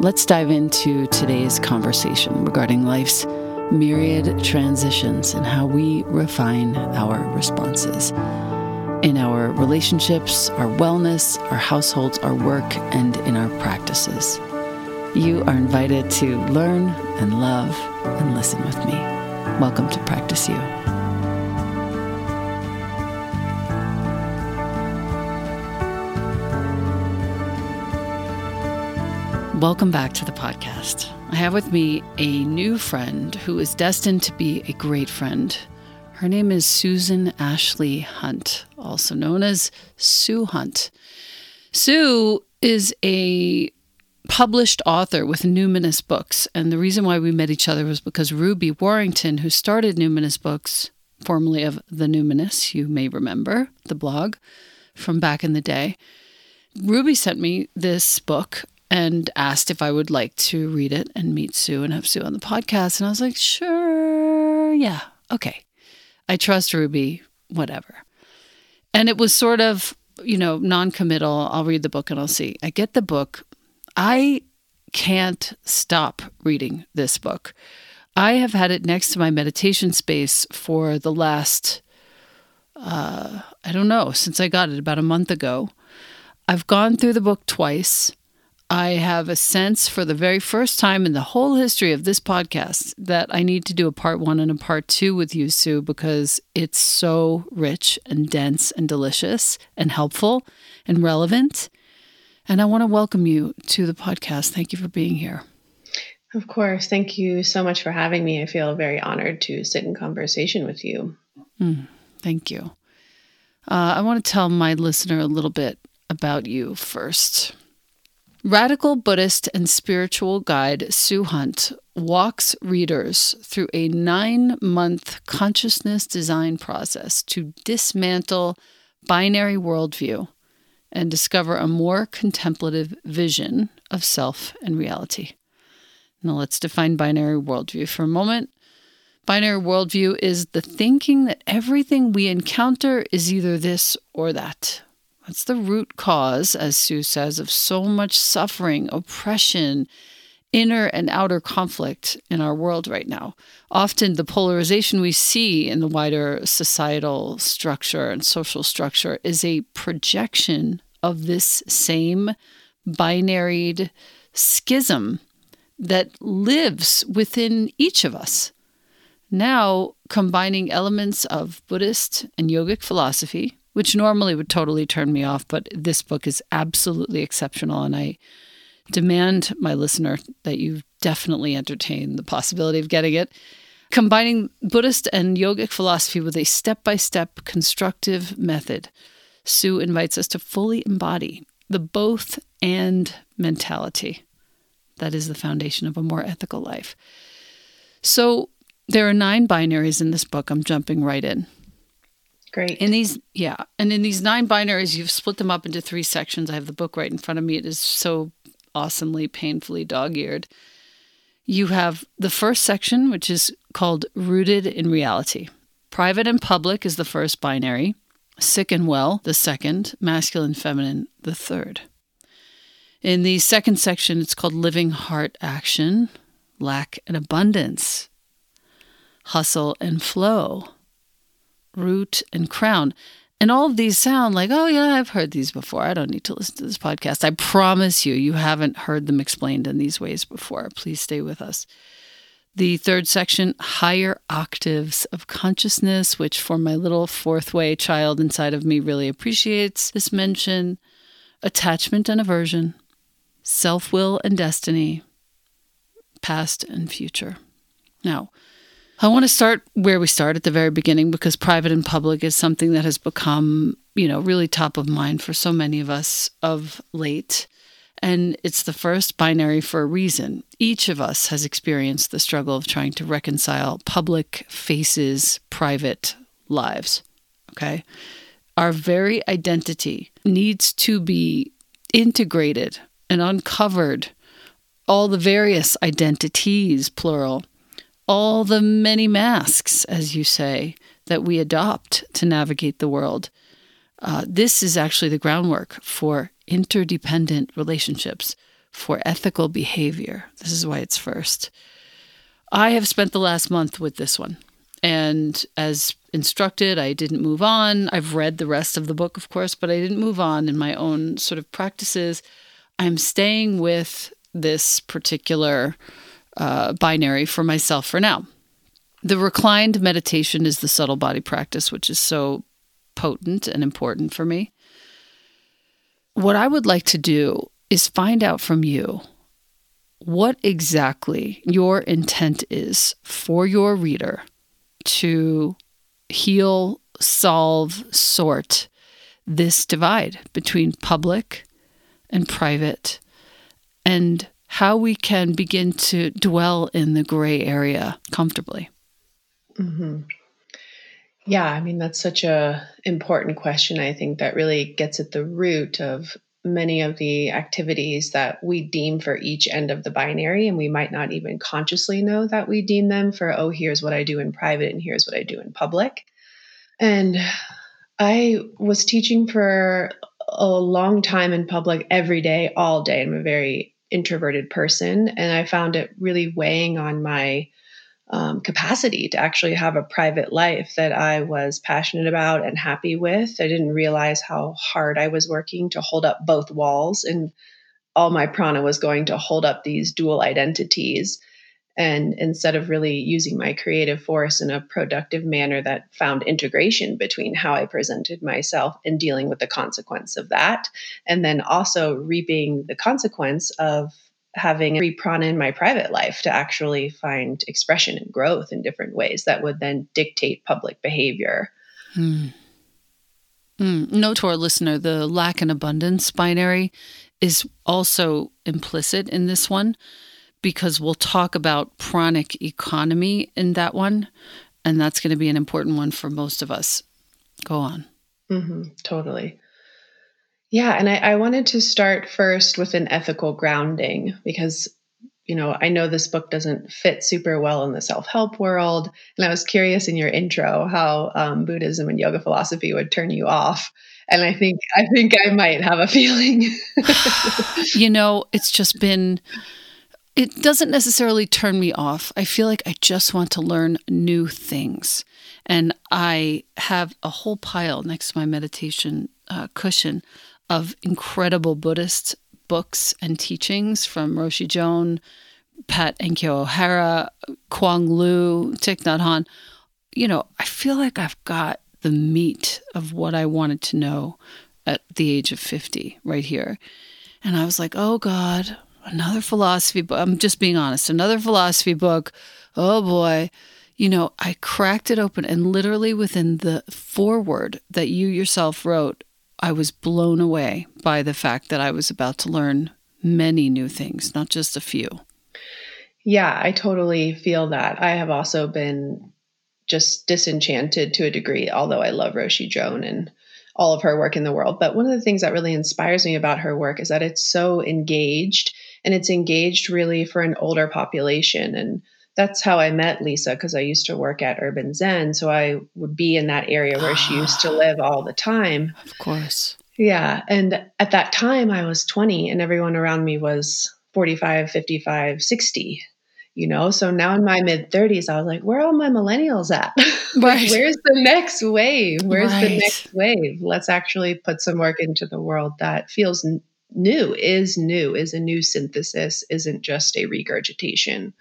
Let's dive into today's conversation regarding life's myriad transitions and how we refine our responses in our relationships, our wellness, our households, our work, and in our practices. You are invited to learn and love and listen with me. Welcome to Practice You. Welcome back to the podcast. I have with me a new friend who is destined to be a great friend. Her name is Susan Ashley Hunt, also known as Sue Hunt. Sue is a published author with Numinous Books. And the reason why we met each other was because Ruby Warrington, who started Numinous Books, formerly of The Numinous, you may remember the blog from back in the day. Ruby sent me this book and asked if I would like to read it and meet Sue and have Sue on the podcast. And I was like, sure, yeah, okay. I trust Ruby, whatever. And it was sort of, you know, non committal. I'll read the book and I'll see. I get the book. I can't stop reading this book. I have had it next to my meditation space for the last, uh, I don't know, since I got it about a month ago. I've gone through the book twice. I have a sense for the very first time in the whole history of this podcast that I need to do a part one and a part two with you, Sue, because it's so rich and dense and delicious and helpful and relevant. And I want to welcome you to the podcast. Thank you for being here. Of course. Thank you so much for having me. I feel very honored to sit in conversation with you. Mm, thank you. Uh, I want to tell my listener a little bit about you first. Radical Buddhist and spiritual guide Sue Hunt walks readers through a nine month consciousness design process to dismantle binary worldview and discover a more contemplative vision of self and reality. Now, let's define binary worldview for a moment. Binary worldview is the thinking that everything we encounter is either this or that. That's the root cause, as Sue says, of so much suffering, oppression, inner and outer conflict in our world right now. Often, the polarization we see in the wider societal structure and social structure is a projection of this same binaried schism that lives within each of us. Now, combining elements of Buddhist and yogic philosophy, which normally would totally turn me off, but this book is absolutely exceptional. And I demand, my listener, that you definitely entertain the possibility of getting it. Combining Buddhist and yogic philosophy with a step by step constructive method, Sue invites us to fully embody the both and mentality. That is the foundation of a more ethical life. So, there are nine binaries in this book. I'm jumping right in. Great. In these, yeah. And in these nine binaries, you've split them up into three sections. I have the book right in front of me. It is so awesomely, painfully dog eared. You have the first section, which is called Rooted in Reality. Private and public is the first binary, sick and well, the second, masculine, feminine, the third. In the second section, it's called Living Heart Action, Lack and Abundance, Hustle and Flow root, and crown. And all of these sound like, oh, yeah, I've heard these before. I don't need to listen to this podcast. I promise you, you haven't heard them explained in these ways before. Please stay with us. The third section, higher octaves of consciousness, which for my little fourth way child inside of me really appreciates this mention attachment and aversion, self will and destiny, past and future. Now, I want to start where we start at the very beginning because private and public is something that has become, you know, really top of mind for so many of us of late. And it's the first binary for a reason. Each of us has experienced the struggle of trying to reconcile public faces, private lives. Okay. Our very identity needs to be integrated and uncovered. All the various identities, plural, all the many masks, as you say, that we adopt to navigate the world. Uh, this is actually the groundwork for interdependent relationships, for ethical behavior. This is why it's first. I have spent the last month with this one. And as instructed, I didn't move on. I've read the rest of the book, of course, but I didn't move on in my own sort of practices. I'm staying with this particular uh, binary for myself for now. The reclined meditation is the subtle body practice, which is so potent and important for me. What I would like to do is find out from you what exactly your intent is for your reader to heal, solve, sort this divide between public and private, and how we can begin to dwell in the gray area comfortably. Mm-hmm. Yeah, I mean that's such a important question. I think that really gets at the root of many of the activities that we deem for each end of the binary and we might not even consciously know that we deem them for oh here's what I do in private and here's what I do in public. And I was teaching for a long time in public every day all day. I'm a very introverted person and I found it really weighing on my um, capacity to actually have a private life that I was passionate about and happy with. I didn't realize how hard I was working to hold up both walls, and all my prana was going to hold up these dual identities. And instead of really using my creative force in a productive manner that found integration between how I presented myself and dealing with the consequence of that, and then also reaping the consequence of having free prana in my private life to actually find expression and growth in different ways that would then dictate public behavior. Mm. Mm. Note to our listener the lack and abundance binary is also implicit in this one because we'll talk about pranic economy in that one, and that's going to be an important one for most of us. Go on. Mm-hmm, totally. Yeah, and I, I wanted to start first with an ethical grounding because you know, I know this book doesn't fit super well in the self help world. And I was curious in your intro how um, Buddhism and yoga philosophy would turn you off. And I think I think I might have a feeling. you know, it's just been. It doesn't necessarily turn me off. I feel like I just want to learn new things, and I have a whole pile next to my meditation uh, cushion of incredible Buddhist books and teachings from Roshi Joan, Pat Enkyo O'Hara, Kwong Lu, Thich Nhat Hanh. You know, I feel like I've got the meat of what I wanted to know at the age of 50 right here. And I was like, oh God, another philosophy book. I'm just being honest, another philosophy book. Oh boy. You know, I cracked it open and literally within the foreword that you yourself wrote, I was blown away by the fact that I was about to learn many new things, not just a few. Yeah, I totally feel that. I have also been just disenchanted to a degree, although I love Roshi Joan and all of her work in the world. But one of the things that really inspires me about her work is that it's so engaged and it's engaged really for an older population. And that's how I met Lisa because I used to work at Urban Zen. So I would be in that area where she used to live all the time. Of course. Yeah. And at that time, I was 20 and everyone around me was 45, 55, 60. You know, so now in my mid 30s, I was like, where are all my millennials at? Right. Where's the next wave? Where's right. the next wave? Let's actually put some work into the world that feels new, is new, is a new synthesis, isn't just a regurgitation.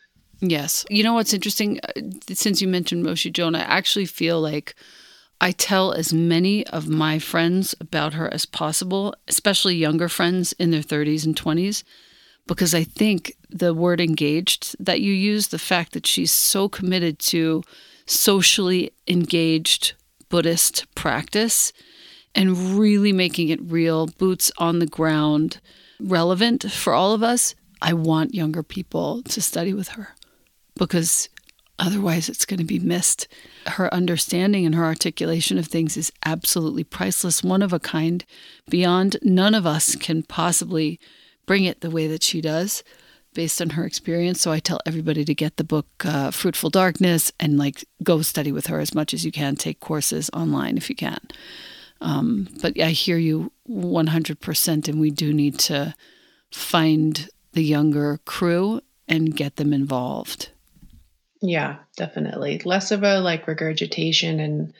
Yes. You know what's interesting? Uh, since you mentioned Roshi Joan, I actually feel like I tell as many of my friends about her as possible, especially younger friends in their 30s and 20s, because I think the word engaged that you use, the fact that she's so committed to socially engaged Buddhist practice and really making it real, boots on the ground, relevant for all of us. I want younger people to study with her because otherwise it's going to be missed. Her understanding and her articulation of things is absolutely priceless, one of a kind, beyond none of us can possibly bring it the way that she does based on her experience. So I tell everybody to get the book uh, Fruitful Darkness and like go study with her as much as you can, take courses online if you can. Um, but I hear you 100%, and we do need to find the younger crew and get them involved. Yeah, definitely. Less of a like regurgitation and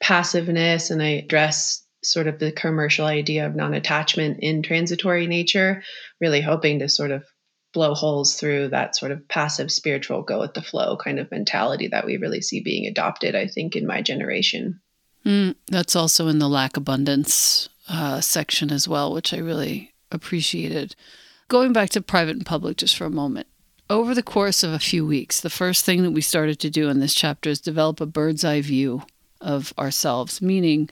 passiveness. And I address sort of the commercial idea of non attachment in transitory nature, really hoping to sort of blow holes through that sort of passive spiritual go with the flow kind of mentality that we really see being adopted, I think, in my generation. Mm, that's also in the lack abundance uh, section as well, which I really appreciated. Going back to private and public just for a moment, over the course of a few weeks, the first thing that we started to do in this chapter is develop a bird's eye view of ourselves, meaning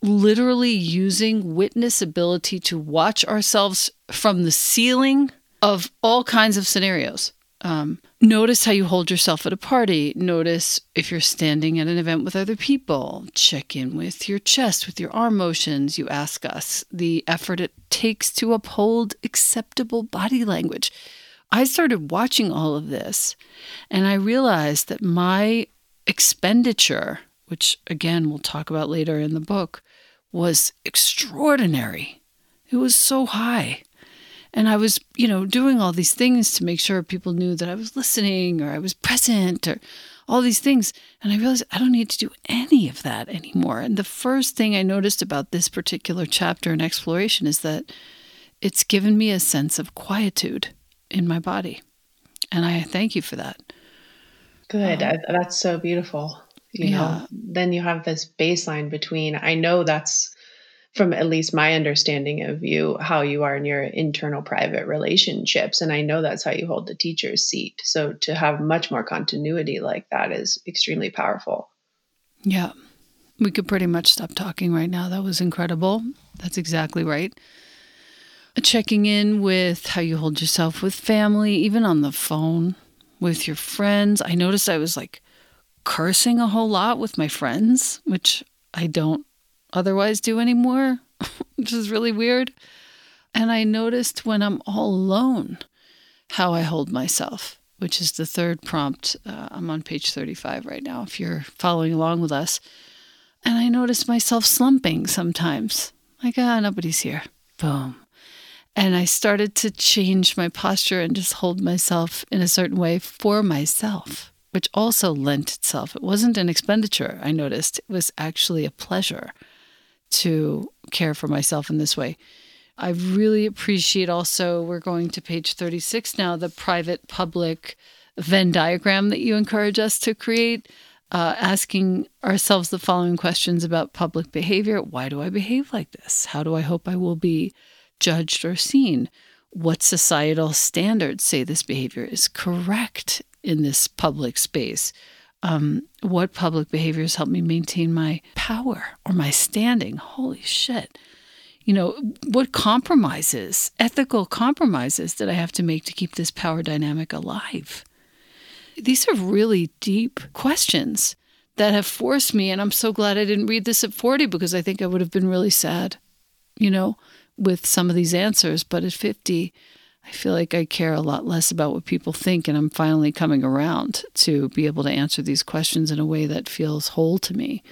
literally using witness ability to watch ourselves from the ceiling of all kinds of scenarios. Um, notice how you hold yourself at a party. Notice if you're standing at an event with other people. Check in with your chest, with your arm motions. You ask us the effort it takes to uphold acceptable body language. I started watching all of this and I realized that my expenditure, which again we'll talk about later in the book, was extraordinary. It was so high. And I was, you know, doing all these things to make sure people knew that I was listening or I was present or all these things. And I realized I don't need to do any of that anymore. And the first thing I noticed about this particular chapter in exploration is that it's given me a sense of quietude in my body. And I thank you for that. Good. Um, that's so beautiful. You yeah. know, then you have this baseline between, I know that's from at least my understanding of you, how you are in your internal private relationships. And I know that's how you hold the teacher's seat. So to have much more continuity like that is extremely powerful. Yeah. We could pretty much stop talking right now. That was incredible. That's exactly right. Checking in with how you hold yourself with family, even on the phone with your friends. I noticed I was like cursing a whole lot with my friends, which I don't otherwise do anymore, which is really weird. And I noticed when I'm all alone how I hold myself, which is the third prompt. Uh, I'm on page 35 right now, if you're following along with us. And I noticed myself slumping sometimes, like, ah, nobody's here. Boom. And I started to change my posture and just hold myself in a certain way for myself, which also lent itself. It wasn't an expenditure, I noticed. It was actually a pleasure to care for myself in this way. I really appreciate also, we're going to page 36 now, the private public Venn diagram that you encourage us to create, uh, asking ourselves the following questions about public behavior Why do I behave like this? How do I hope I will be judged or seen? What societal standards say this behavior is correct in this public space? Um, what public behaviors help me maintain my power or my standing. Holy shit. You know, what compromises, ethical compromises, did I have to make to keep this power dynamic alive? These are really deep questions that have forced me, and I'm so glad I didn't read this at 40 because I think I would have been really sad, you know, with some of these answers. But at 50, I feel like I care a lot less about what people think, and I'm finally coming around to be able to answer these questions in a way that feels whole to me.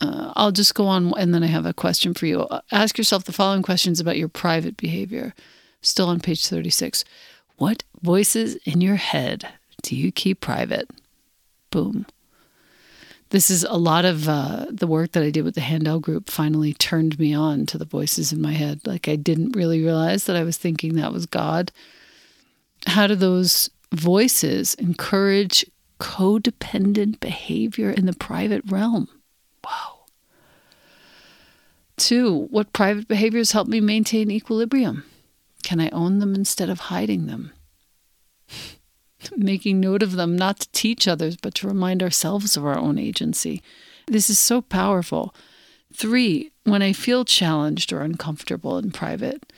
Uh, I'll just go on, and then I have a question for you. Ask yourself the following questions about your private behavior. Still on page 36. What voices in your head do you keep private? Boom this is a lot of uh, the work that I did with the Handel group finally turned me on to the voices in my head. Like I didn't really realize that I was thinking that was God. How do those voices encourage codependent behavior in the private realm? Wow. Two, what private behaviors help me maintain equilibrium? Can I own them instead of hiding them? Making note of them, not to teach others, but to remind ourselves of our own agency. This is so powerful. Three, when I feel challenged or uncomfortable in private,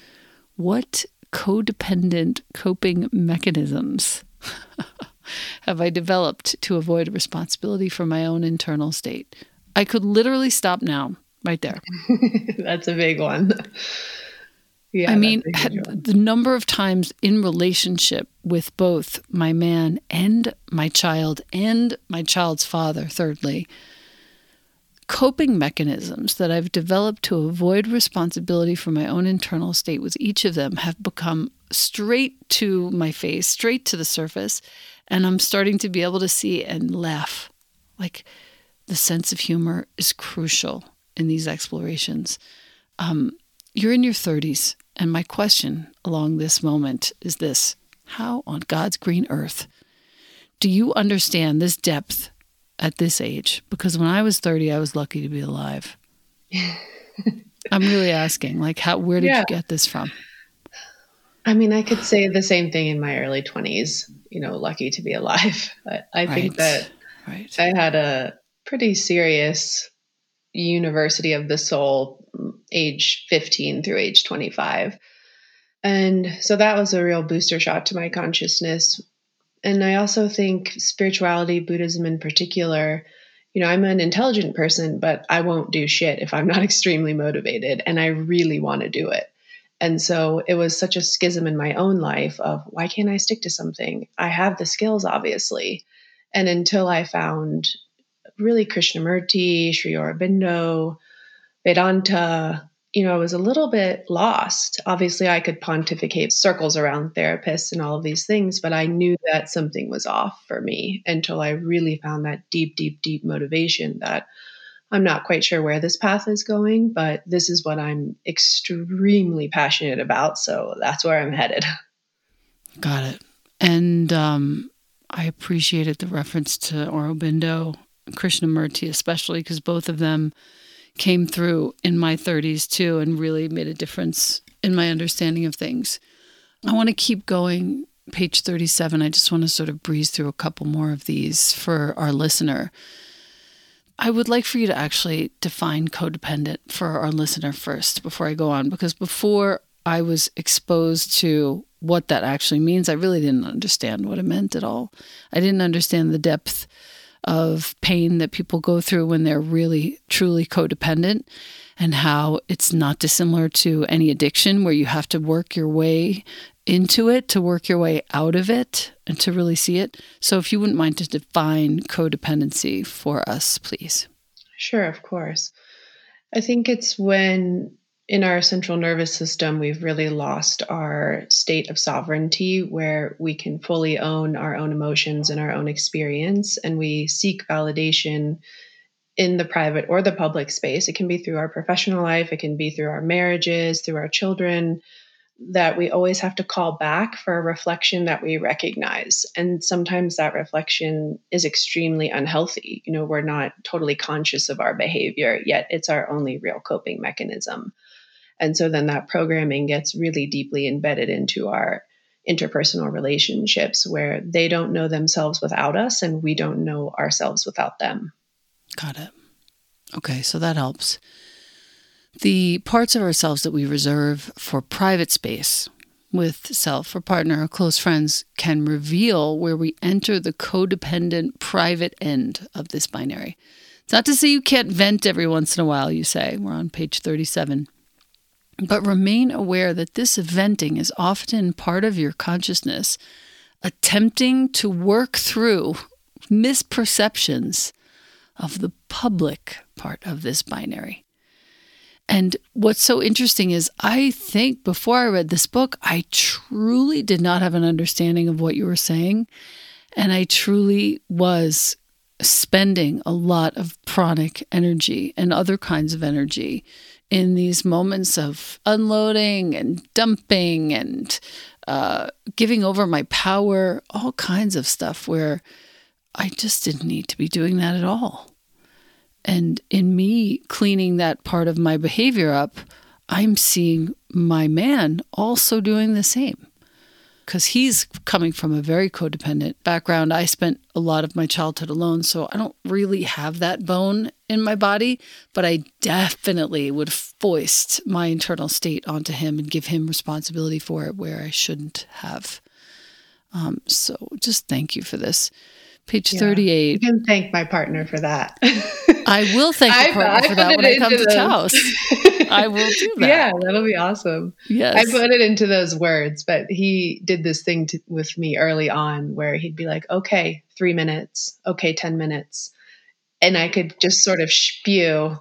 what codependent coping mechanisms have I developed to avoid responsibility for my own internal state? I could literally stop now, right there. That's a big one. Yeah, I mean, the number of times in relationship with both my man and my child and my child's father, thirdly, coping mechanisms that I've developed to avoid responsibility for my own internal state with each of them have become straight to my face, straight to the surface. And I'm starting to be able to see and laugh. Like the sense of humor is crucial in these explorations. Um, you're in your 30s and my question along this moment is this How on God's green earth do you understand this depth at this age? Because when I was 30, I was lucky to be alive. I'm really asking, like, how, where did yeah. you get this from? I mean, I could say the same thing in my early 20s, you know, lucky to be alive. I, I right. think that right. I had a pretty serious University of the Soul, age 15 through age 25. And so that was a real booster shot to my consciousness. And I also think spirituality, Buddhism in particular, you know, I'm an intelligent person, but I won't do shit if I'm not extremely motivated and I really want to do it. And so it was such a schism in my own life of why can't I stick to something? I have the skills, obviously. And until I found really Krishnamurti, Sri Aurobindo, Vedanta, you know, I was a little bit lost. Obviously, I could pontificate circles around therapists and all of these things, but I knew that something was off for me until I really found that deep, deep, deep motivation that I'm not quite sure where this path is going, but this is what I'm extremely passionate about. So that's where I'm headed. Got it. And um, I appreciated the reference to Aurobindo, Krishnamurti, especially because both of them came through in my 30s too and really made a difference in my understanding of things. I want to keep going. Page 37, I just want to sort of breeze through a couple more of these for our listener. I would like for you to actually define codependent for our listener first before I go on, because before I was exposed to what that actually means, I really didn't understand what it meant at all. I didn't understand the depth of pain that people go through when they're really truly codependent and how it's not dissimilar to any addiction where you have to work your way into it to work your way out of it and to really see it. So, if you wouldn't mind to define codependency for us, please. Sure, of course. I think it's when in our central nervous system, we've really lost our state of sovereignty where we can fully own our own emotions and our own experience, and we seek validation in the private or the public space. It can be through our professional life, it can be through our marriages, through our children, that we always have to call back for a reflection that we recognize. And sometimes that reflection is extremely unhealthy. You know, we're not totally conscious of our behavior, yet it's our only real coping mechanism. And so then that programming gets really deeply embedded into our interpersonal relationships where they don't know themselves without us and we don't know ourselves without them. Got it. Okay, so that helps. The parts of ourselves that we reserve for private space with self or partner or close friends can reveal where we enter the codependent private end of this binary. It's not to say you can't vent every once in a while, you say. We're on page 37. But remain aware that this venting is often part of your consciousness attempting to work through misperceptions of the public part of this binary. And what's so interesting is, I think before I read this book, I truly did not have an understanding of what you were saying. And I truly was spending a lot of pranic energy and other kinds of energy in these moments of unloading and dumping and uh, giving over my power, all kinds of stuff where I just didn't need to be doing that at all. And in me cleaning that part of my behavior up, I'm seeing my man also doing the same because he's coming from a very codependent background. I spent a lot of my childhood alone, so I don't really have that bone in my body, but I definitely would foist my internal state onto him and give him responsibility for it where I shouldn't have. Um, so just thank you for this. Page yeah. 38. You can thank my partner for that. I will thank my partner I for that when I come to Taos. I will do that. Yeah, that'll be awesome. Yes. I put it into those words, but he did this thing to, with me early on where he'd be like, okay, three minutes, okay, 10 minutes. And I could just sort of spew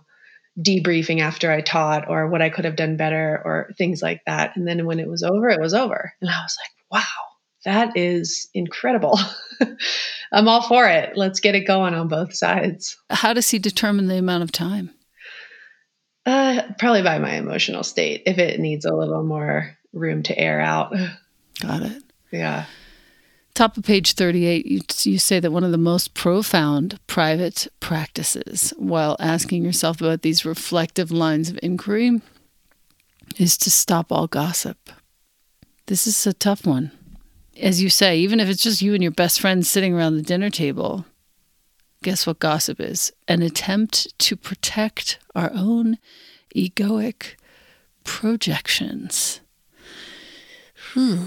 debriefing after I taught or what I could have done better or things like that. And then when it was over, it was over. And I was like, wow, that is incredible. I'm all for it. Let's get it going on both sides. How does he determine the amount of time? Uh, probably by my emotional state. If it needs a little more room to air out. Got it. Yeah. Top of page 38, you, you say that one of the most profound private practices while asking yourself about these reflective lines of inquiry is to stop all gossip. This is a tough one as you say, even if it's just you and your best friend sitting around the dinner table, Guess what gossip is? An attempt to protect our own egoic projections. Hmm.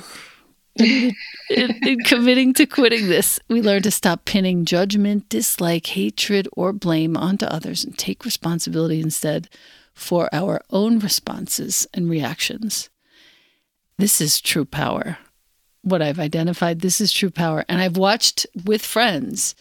in, in committing to quitting this, we learn to stop pinning judgment, dislike, hatred, or blame onto others and take responsibility instead for our own responses and reactions. This is true power. What I've identified, this is true power. And I've watched with friends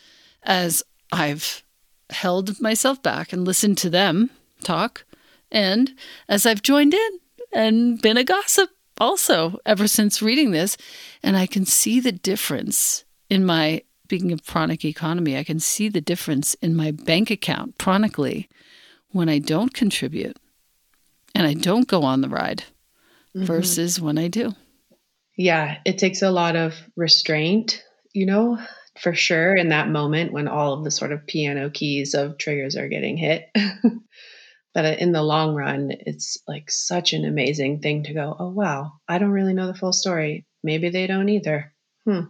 as I've held myself back and listened to them talk, and as I've joined in and been a gossip also ever since reading this. And I can see the difference in my, speaking of pranic economy, I can see the difference in my bank account pranically when I don't contribute and I don't go on the ride mm-hmm. versus when I do. Yeah, it takes a lot of restraint, you know, for sure, in that moment when all of the sort of piano keys of triggers are getting hit. but in the long run, it's like such an amazing thing to go, oh, wow, I don't really know the full story. Maybe they don't either. Hmm.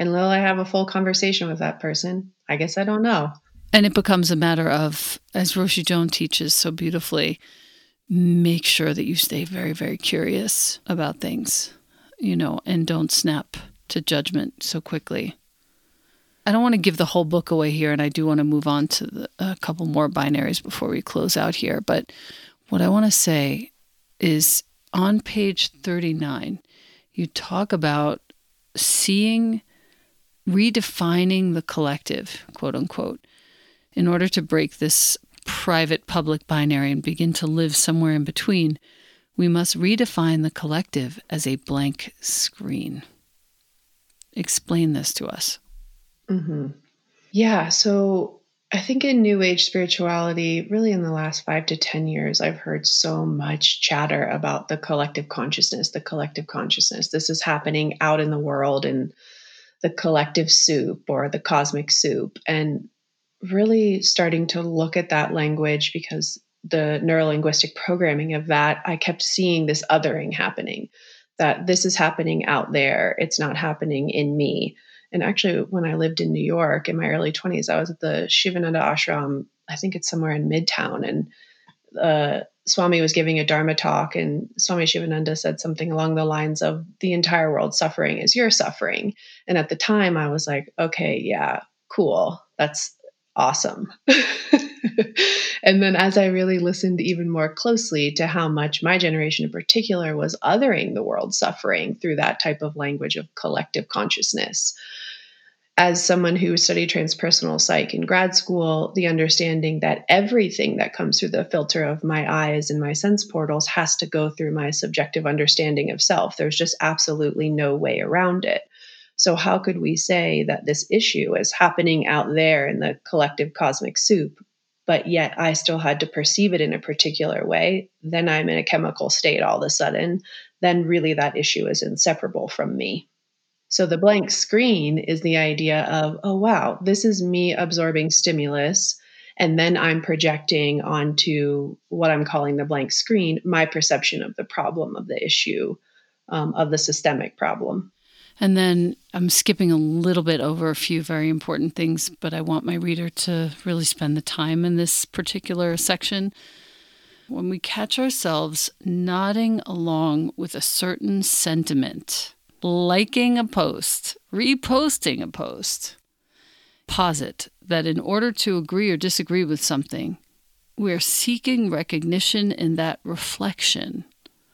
Will I have a full conversation with that person? I guess I don't know. And it becomes a matter of, as Roshi Joan teaches so beautifully, make sure that you stay very, very curious about things, you know, and don't snap to judgment so quickly. I don't want to give the whole book away here, and I do want to move on to the, a couple more binaries before we close out here. But what I want to say is on page 39, you talk about seeing, redefining the collective, quote unquote, in order to break this private public binary and begin to live somewhere in between, we must redefine the collective as a blank screen. Explain this to us. Mm-hmm. Yeah. So I think in New Age spirituality, really in the last five to 10 years, I've heard so much chatter about the collective consciousness, the collective consciousness. This is happening out in the world in the collective soup or the cosmic soup. And really starting to look at that language because the neurolinguistic programming of that, I kept seeing this othering happening, that this is happening out there, it's not happening in me. And actually, when I lived in New York in my early 20s, I was at the Sivananda ashram, I think it's somewhere in Midtown, and uh, Swami was giving a Dharma talk, and Swami Sivananda said something along the lines of, The entire world suffering is your suffering. And at the time, I was like, Okay, yeah, cool. That's awesome. and then as I really listened even more closely to how much my generation in particular was othering the world suffering through that type of language of collective consciousness. As someone who studied transpersonal psych in grad school, the understanding that everything that comes through the filter of my eyes and my sense portals has to go through my subjective understanding of self. There's just absolutely no way around it. So, how could we say that this issue is happening out there in the collective cosmic soup, but yet I still had to perceive it in a particular way? Then I'm in a chemical state all of a sudden. Then, really, that issue is inseparable from me. So, the blank screen is the idea of, oh, wow, this is me absorbing stimulus. And then I'm projecting onto what I'm calling the blank screen my perception of the problem, of the issue, um, of the systemic problem. And then I'm skipping a little bit over a few very important things, but I want my reader to really spend the time in this particular section. When we catch ourselves nodding along with a certain sentiment, liking a post, reposting a post, posit that in order to agree or disagree with something, we're seeking recognition in that reflection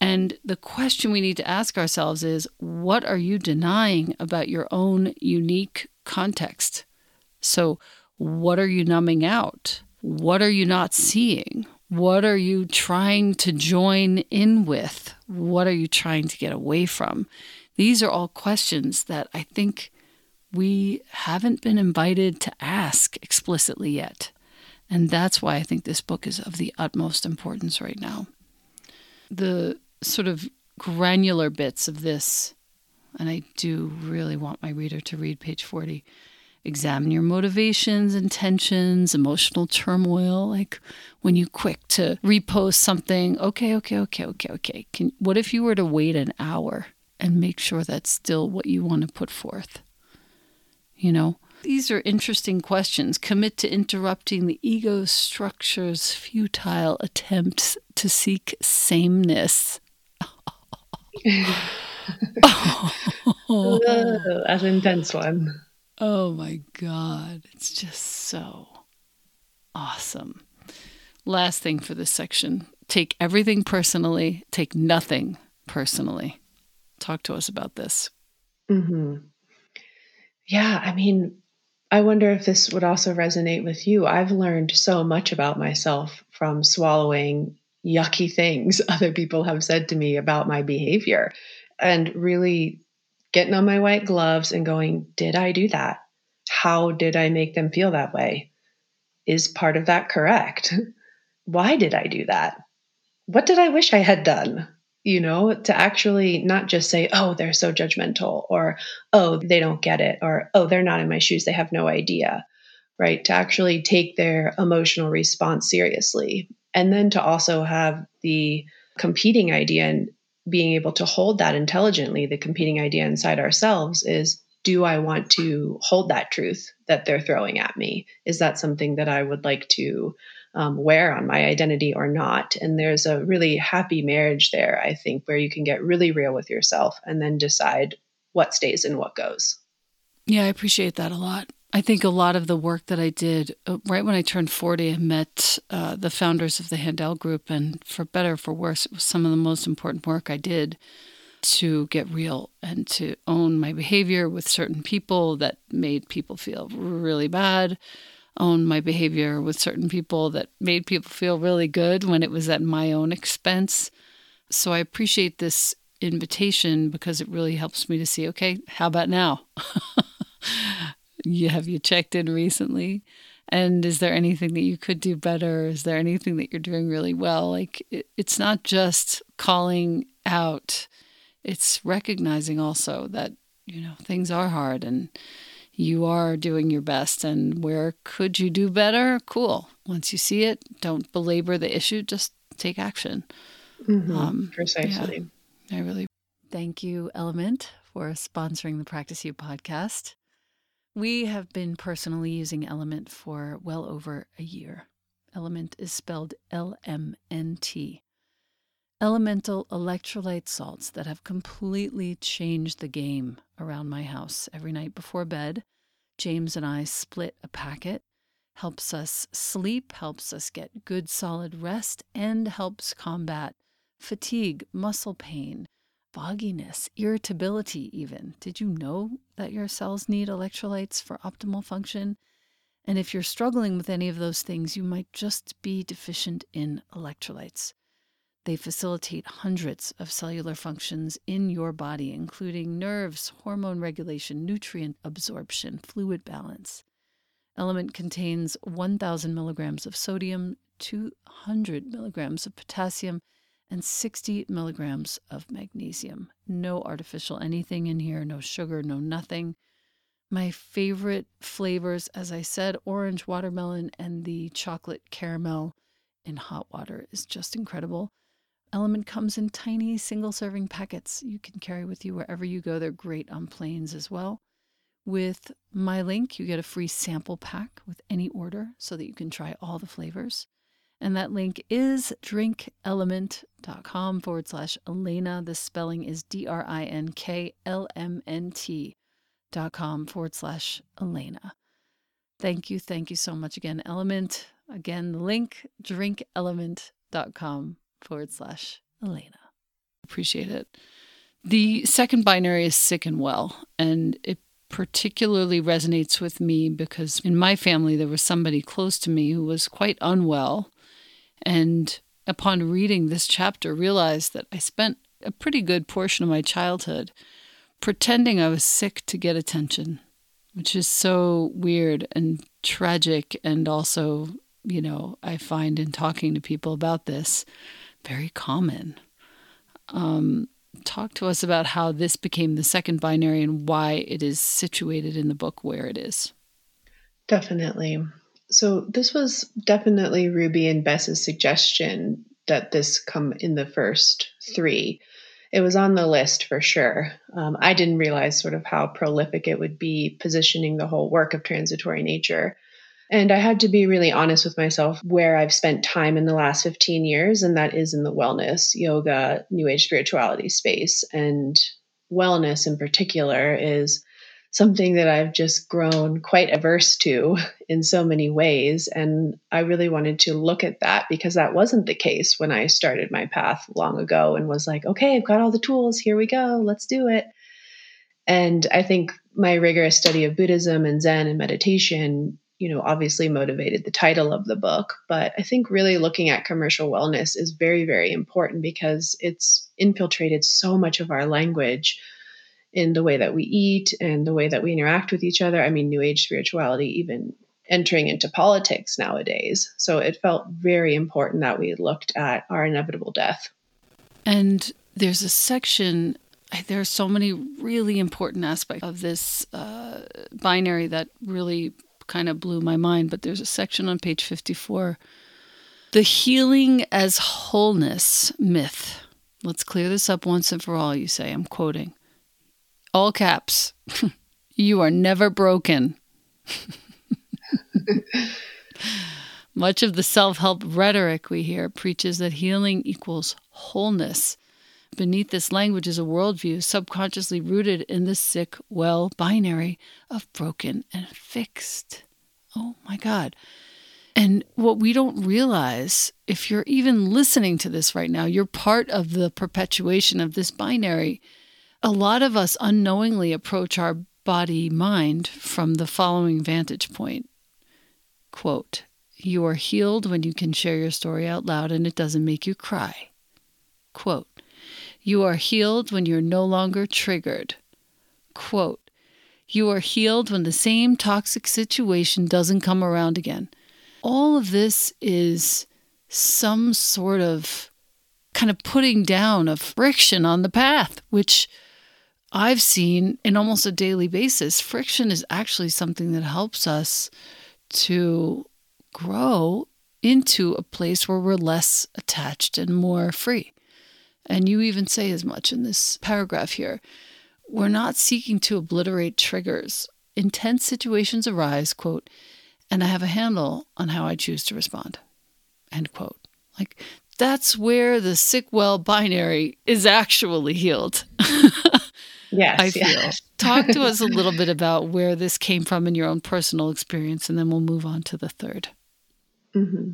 and the question we need to ask ourselves is what are you denying about your own unique context? So, what are you numbing out? What are you not seeing? What are you trying to join in with? What are you trying to get away from? These are all questions that I think we haven't been invited to ask explicitly yet. And that's why I think this book is of the utmost importance right now. The sort of granular bits of this, and I do really want my reader to read page 40. Examine your motivations, intentions, emotional turmoil. Like when you quick to repost something, okay, okay, okay, okay, okay. Can what if you were to wait an hour and make sure that's still what you want to put forth? You know, These are interesting questions. Commit to interrupting the ego structure's futile attempts to seek sameness. Oh, that's an intense one. Oh my God. It's just so awesome. Last thing for this section take everything personally, take nothing personally. Talk to us about this. Mm-hmm. Yeah, I mean, I wonder if this would also resonate with you. I've learned so much about myself from swallowing yucky things other people have said to me about my behavior and really getting on my white gloves and going, Did I do that? How did I make them feel that way? Is part of that correct? Why did I do that? What did I wish I had done? you know, to actually not just say, oh, they're so judgmental, or oh, they don't get it, or oh, they're not in my shoes, they have no idea, right? To actually take their emotional response seriously. And then to also have the competing idea and being able to hold that intelligently, the competing idea inside ourselves is do I want to hold that truth that they're throwing at me? Is that something that I would like to um, wear on my identity or not. And there's a really happy marriage there, I think, where you can get really real with yourself and then decide what stays and what goes. Yeah, I appreciate that a lot. I think a lot of the work that I did uh, right when I turned 40, I met uh, the founders of the Handel Group. And for better for worse, it was some of the most important work I did to get real and to own my behavior with certain people that made people feel really bad own my behavior with certain people that made people feel really good when it was at my own expense. So I appreciate this invitation because it really helps me to see okay, how about now? you have you checked in recently? And is there anything that you could do better? Is there anything that you're doing really well? Like it, it's not just calling out, it's recognizing also that, you know, things are hard and you are doing your best and where could you do better cool once you see it don't belabor the issue just take action mm-hmm. um, precisely yeah, i really thank you element for sponsoring the practice you podcast we have been personally using element for well over a year element is spelled l-m-n-t elemental electrolyte salts that have completely changed the game around my house. Every night before bed, James and I split a packet. Helps us sleep, helps us get good solid rest, and helps combat fatigue, muscle pain, fogginess, irritability, even. Did you know that your cells need electrolytes for optimal function? And if you're struggling with any of those things, you might just be deficient in electrolytes. They facilitate hundreds of cellular functions in your body, including nerves, hormone regulation, nutrient absorption, fluid balance. Element contains 1,000 milligrams of sodium, 200 milligrams of potassium, and 60 milligrams of magnesium. No artificial anything in here, no sugar, no nothing. My favorite flavors, as I said, orange watermelon and the chocolate caramel in hot water is just incredible. Element comes in tiny single serving packets you can carry with you wherever you go. They're great on planes as well. With my link, you get a free sample pack with any order so that you can try all the flavors. And that link is drinkelement.com forward slash Elena. The spelling is D R I N K L M N T dot com forward slash Elena. Thank you. Thank you so much again, Element. Again, the link drinkelement.com forward slash Elena. Appreciate it. The second binary is sick and well, and it particularly resonates with me because in my family there was somebody close to me who was quite unwell and upon reading this chapter realized that I spent a pretty good portion of my childhood pretending I was sick to get attention, which is so weird and tragic and also, you know, I find in talking to people about this very common. Um, talk to us about how this became the second binary and why it is situated in the book where it is. Definitely. So this was definitely Ruby and Bess's suggestion that this come in the first three. it was on the list for sure. Um, I didn't realize sort of how prolific it would be positioning the whole work of transitory nature. And I had to be really honest with myself where I've spent time in the last 15 years, and that is in the wellness, yoga, new age spirituality space. And wellness in particular is something that I've just grown quite averse to in so many ways. And I really wanted to look at that because that wasn't the case when I started my path long ago and was like, okay, I've got all the tools. Here we go. Let's do it. And I think my rigorous study of Buddhism and Zen and meditation, you know, obviously motivated the title of the book. But I think really looking at commercial wellness is very, very important because it's infiltrated so much of our language in the way that we eat and the way that we interact with each other. I mean, New Age spirituality, even entering into politics nowadays. So it felt very important that we looked at our inevitable death. And there's a section, there are so many really important aspects of this uh, binary that really kind of blew my mind. But there's a section on page 54 the healing as wholeness myth. Let's clear this up once and for all, you say. I'm quoting all caps, you are never broken. Much of the self help rhetoric we hear preaches that healing equals wholeness. Beneath this language is a worldview subconsciously rooted in the sick well binary of broken and fixed. Oh my God. And what we don't realize, if you're even listening to this right now, you're part of the perpetuation of this binary a lot of us unknowingly approach our body mind from the following vantage point. Quote you are healed when you can share your story out loud and it doesn't make you cry. Quote you are healed when you're no longer triggered. Quote you are healed when the same toxic situation doesn't come around again. All of this is some sort of kind of putting down of friction on the path which I've seen in almost a daily basis, friction is actually something that helps us to grow into a place where we're less attached and more free. And you even say as much in this paragraph here. We're not seeking to obliterate triggers. Intense situations arise, quote, and I have a handle on how I choose to respond, end quote. Like, that's where the sick well binary is actually healed. Yes. I feel. Yes. Talk to us a little bit about where this came from in your own personal experience, and then we'll move on to the 3rd mm-hmm.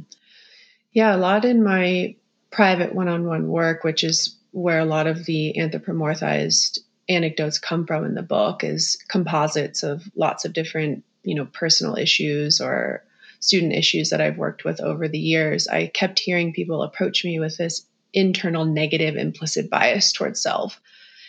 Yeah, a lot in my private one on one work, which is where a lot of the anthropomorphized anecdotes come from in the book, is composites of lots of different, you know, personal issues or student issues that I've worked with over the years. I kept hearing people approach me with this internal negative implicit bias towards self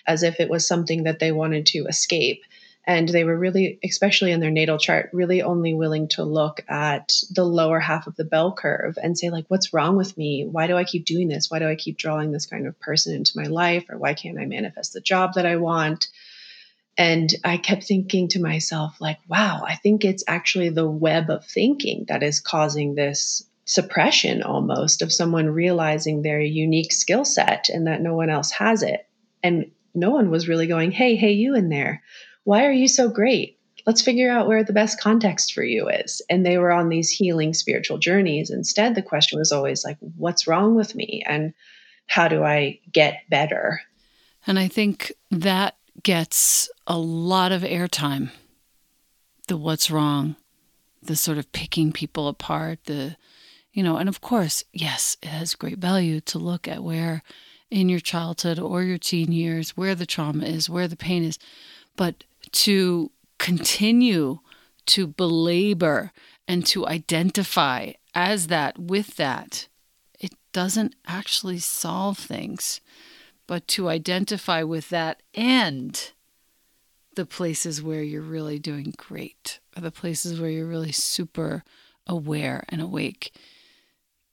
as if it was something that they wanted to escape. And they were really, especially in their natal chart, really only willing to look at the lower half of the bell curve and say, like, what's wrong with me? Why do I keep doing this? Why do I keep drawing this kind of person into my life? Or why can't I manifest the job that I want? And I kept thinking to myself, like, wow, I think it's actually the web of thinking that is causing this suppression almost of someone realizing their unique skill set and that no one else has it. And no one was really going, hey, hey, you in there. Why are you so great? Let's figure out where the best context for you is. And they were on these healing spiritual journeys. Instead, the question was always like, what's wrong with me? And how do I get better? And I think that gets a lot of airtime. The what's wrong, the sort of picking people apart, the, you know, and of course, yes, it has great value to look at where in your childhood or your teen years, where the trauma is, where the pain is, but to continue to belabor and to identify as that with that, it doesn't actually solve things, but to identify with that and the places where you're really doing great, or the places where you're really super aware and awake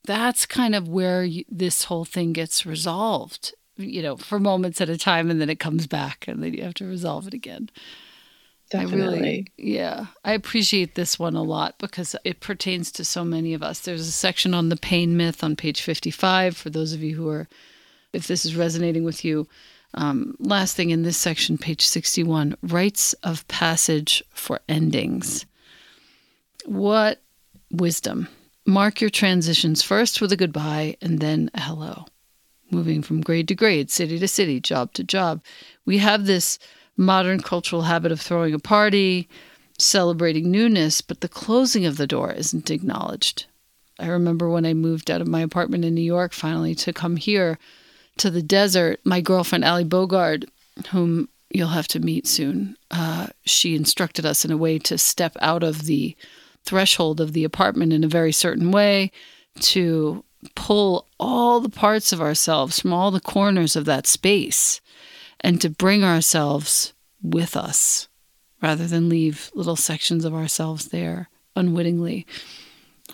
that's kind of where you, this whole thing gets resolved, you know, for moments at a time, and then it comes back, and then you have to resolve it again. Definitely. I really, yeah, I appreciate this one a lot because it pertains to so many of us. There's a section on the pain myth on page 55 for those of you who are, if this is resonating with you. Um, last thing in this section, page 61 rites of passage for endings. What wisdom. Mark your transitions first with a goodbye and then a hello. Moving from grade to grade, city to city, job to job. We have this modern cultural habit of throwing a party, celebrating newness, but the closing of the door isn't acknowledged. I remember when I moved out of my apartment in New York finally to come here to the desert, my girlfriend, Ali Bogard, whom you'll have to meet soon, uh, she instructed us in a way to step out of the threshold of the apartment in a very certain way, to pull all the parts of ourselves from all the corners of that space, and to bring ourselves with us rather than leave little sections of ourselves there unwittingly.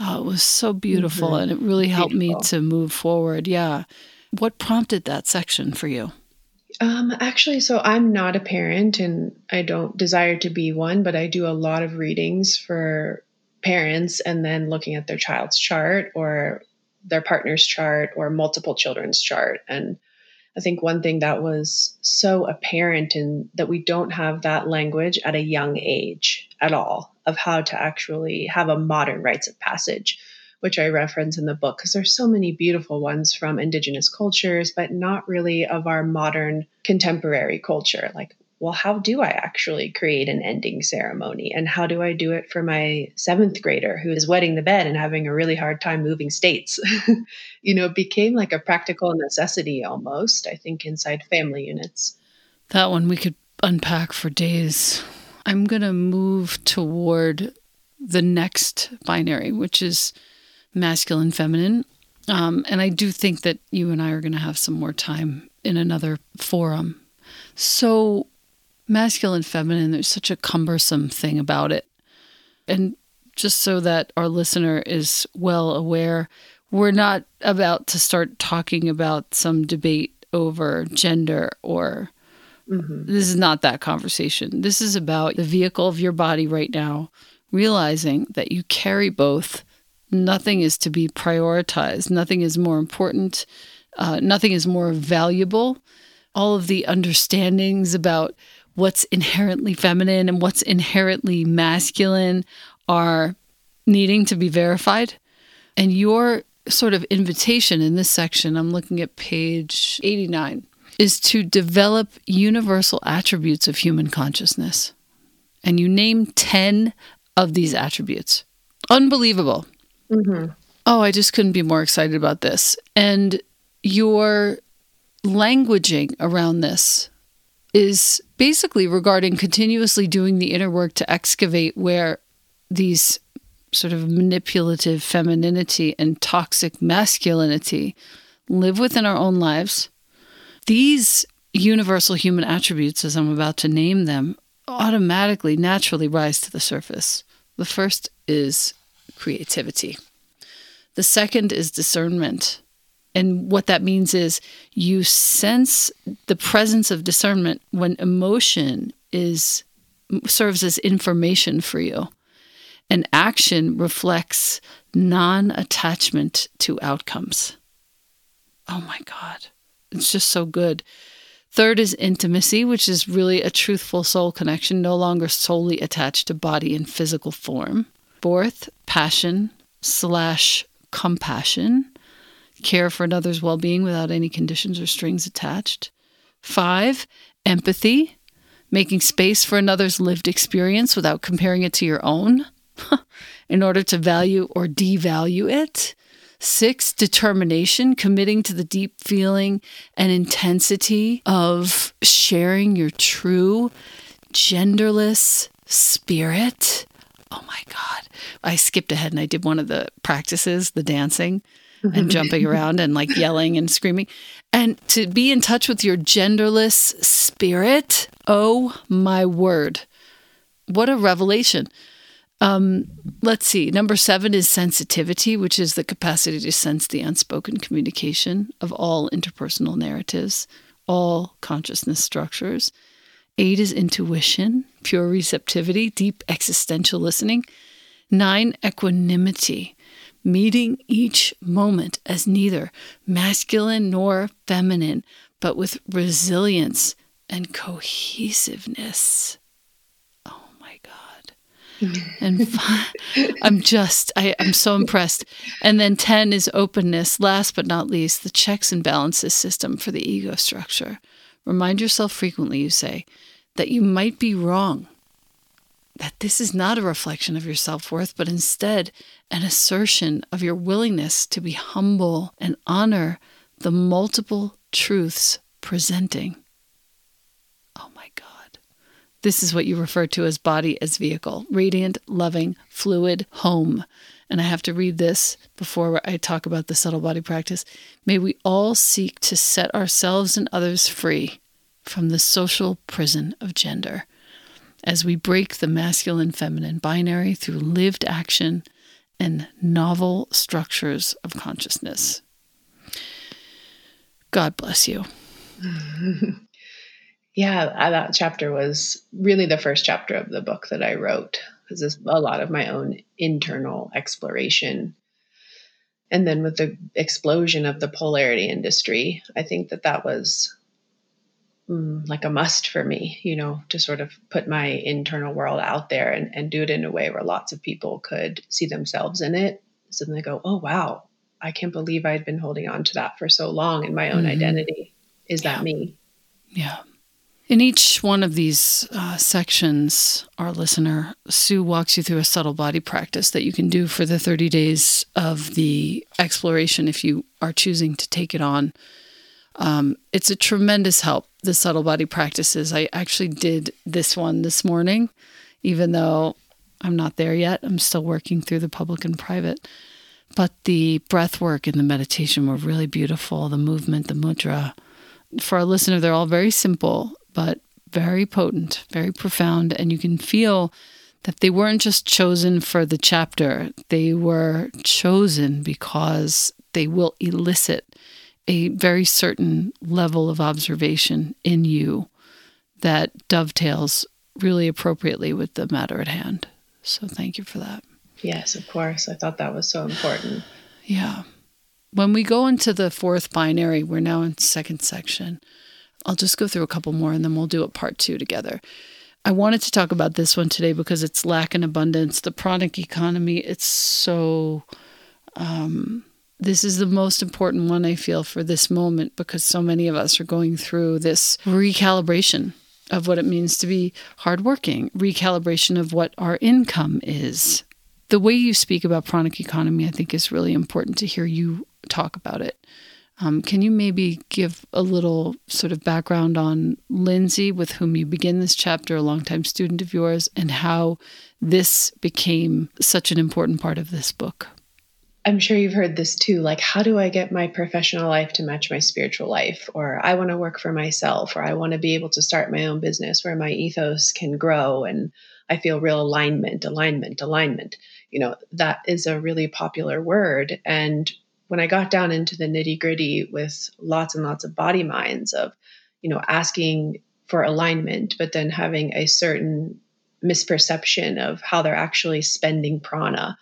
Oh, it was so beautiful mm-hmm. and it really helped beautiful. me to move forward. Yeah. What prompted that section for you? Um, actually, so I'm not a parent and I don't desire to be one, but I do a lot of readings for parents and then looking at their child's chart or their partner's chart or multiple children's chart. And I think one thing that was so apparent in that we don't have that language at a young age at all of how to actually have a modern rites of passage, which I reference in the book because there's so many beautiful ones from indigenous cultures, but not really of our modern contemporary culture. Like well, how do I actually create an ending ceremony? And how do I do it for my seventh grader who is wetting the bed and having a really hard time moving states? you know, it became like a practical necessity almost, I think, inside family units. That one we could unpack for days. I'm going to move toward the next binary, which is masculine, feminine. Um, and I do think that you and I are going to have some more time in another forum. So, masculine feminine there's such a cumbersome thing about it. And just so that our listener is well aware we're not about to start talking about some debate over gender or mm-hmm. this is not that conversation. This is about the vehicle of your body right now realizing that you carry both. Nothing is to be prioritized. Nothing is more important. Uh, nothing is more valuable. All of the understandings about what's inherently feminine and what's inherently masculine are needing to be verified. And your sort of invitation in this section, I'm looking at page 89, is to develop universal attributes of human consciousness. And you name 10 of these attributes. Unbelievable. Mm-hmm. Oh, I just couldn't be more excited about this. And your languaging around this is basically regarding continuously doing the inner work to excavate where these sort of manipulative femininity and toxic masculinity live within our own lives. These universal human attributes, as I'm about to name them, automatically, naturally rise to the surface. The first is creativity, the second is discernment. And what that means is you sense the presence of discernment when emotion is serves as information for you. And action reflects non-attachment to outcomes. Oh my god. It's just so good. Third is intimacy, which is really a truthful soul connection, no longer solely attached to body and physical form. Fourth, passion slash compassion care for another's well being without any conditions or strings attached. Five, empathy, making space for another's lived experience without comparing it to your own in order to value or devalue it. Six, determination, committing to the deep feeling and intensity of sharing your true genderless spirit. Oh my God. I skipped ahead and I did one of the practices, the dancing and jumping around and like yelling and screaming. And to be in touch with your genderless spirit, oh my word. What a revelation. Um, let's see. Number seven is sensitivity, which is the capacity to sense the unspoken communication of all interpersonal narratives, all consciousness structures. Eight is intuition, pure receptivity, deep existential listening. Nine, equanimity, meeting each moment as neither masculine nor feminine, but with resilience and cohesiveness. Oh my God. and I'm just, I, I'm so impressed. And then 10 is openness. Last but not least, the checks and balances system for the ego structure. Remind yourself frequently, you say, that you might be wrong, that this is not a reflection of your self worth, but instead an assertion of your willingness to be humble and honor the multiple truths presenting. Oh my God. This is what you refer to as body as vehicle radiant, loving, fluid, home. And I have to read this before I talk about the subtle body practice. May we all seek to set ourselves and others free from the social prison of gender as we break the masculine feminine binary through lived action and novel structures of consciousness. God bless you. yeah, uh, that chapter was really the first chapter of the book that I wrote because it's a lot of my own internal exploration. And then with the explosion of the polarity industry, I think that that was mm, like a must for me, you know, to sort of put my internal world out there and, and do it in a way where lots of people could see themselves in it. So then they go, oh, wow, I can't believe I'd been holding on to that for so long in my own mm-hmm. identity. Is that yeah. me? Yeah. In each one of these uh, sections, our listener, Sue walks you through a subtle body practice that you can do for the 30 days of the exploration if you are choosing to take it on. Um, it's a tremendous help, the subtle body practices. I actually did this one this morning, even though I'm not there yet. I'm still working through the public and private. But the breath work and the meditation were really beautiful. The movement, the mudra. For our listener, they're all very simple, but very potent, very profound. And you can feel that they weren't just chosen for the chapter, they were chosen because they will elicit a very certain level of observation in you that dovetails really appropriately with the matter at hand. So thank you for that. Yes, of course. I thought that was so important. Yeah. When we go into the fourth binary, we're now in second section. I'll just go through a couple more and then we'll do a part two together. I wanted to talk about this one today because it's lack and abundance, the pranic economy. It's so um, this is the most important one I feel for this moment because so many of us are going through this recalibration of what it means to be hardworking, recalibration of what our income is. The way you speak about pranic economy, I think, is really important to hear you talk about it. Um, can you maybe give a little sort of background on Lindsay, with whom you begin this chapter, a longtime student of yours, and how this became such an important part of this book? I'm sure you've heard this too. Like, how do I get my professional life to match my spiritual life? Or I want to work for myself, or I want to be able to start my own business where my ethos can grow and I feel real alignment, alignment, alignment. You know, that is a really popular word. And when I got down into the nitty gritty with lots and lots of body minds of, you know, asking for alignment, but then having a certain misperception of how they're actually spending prana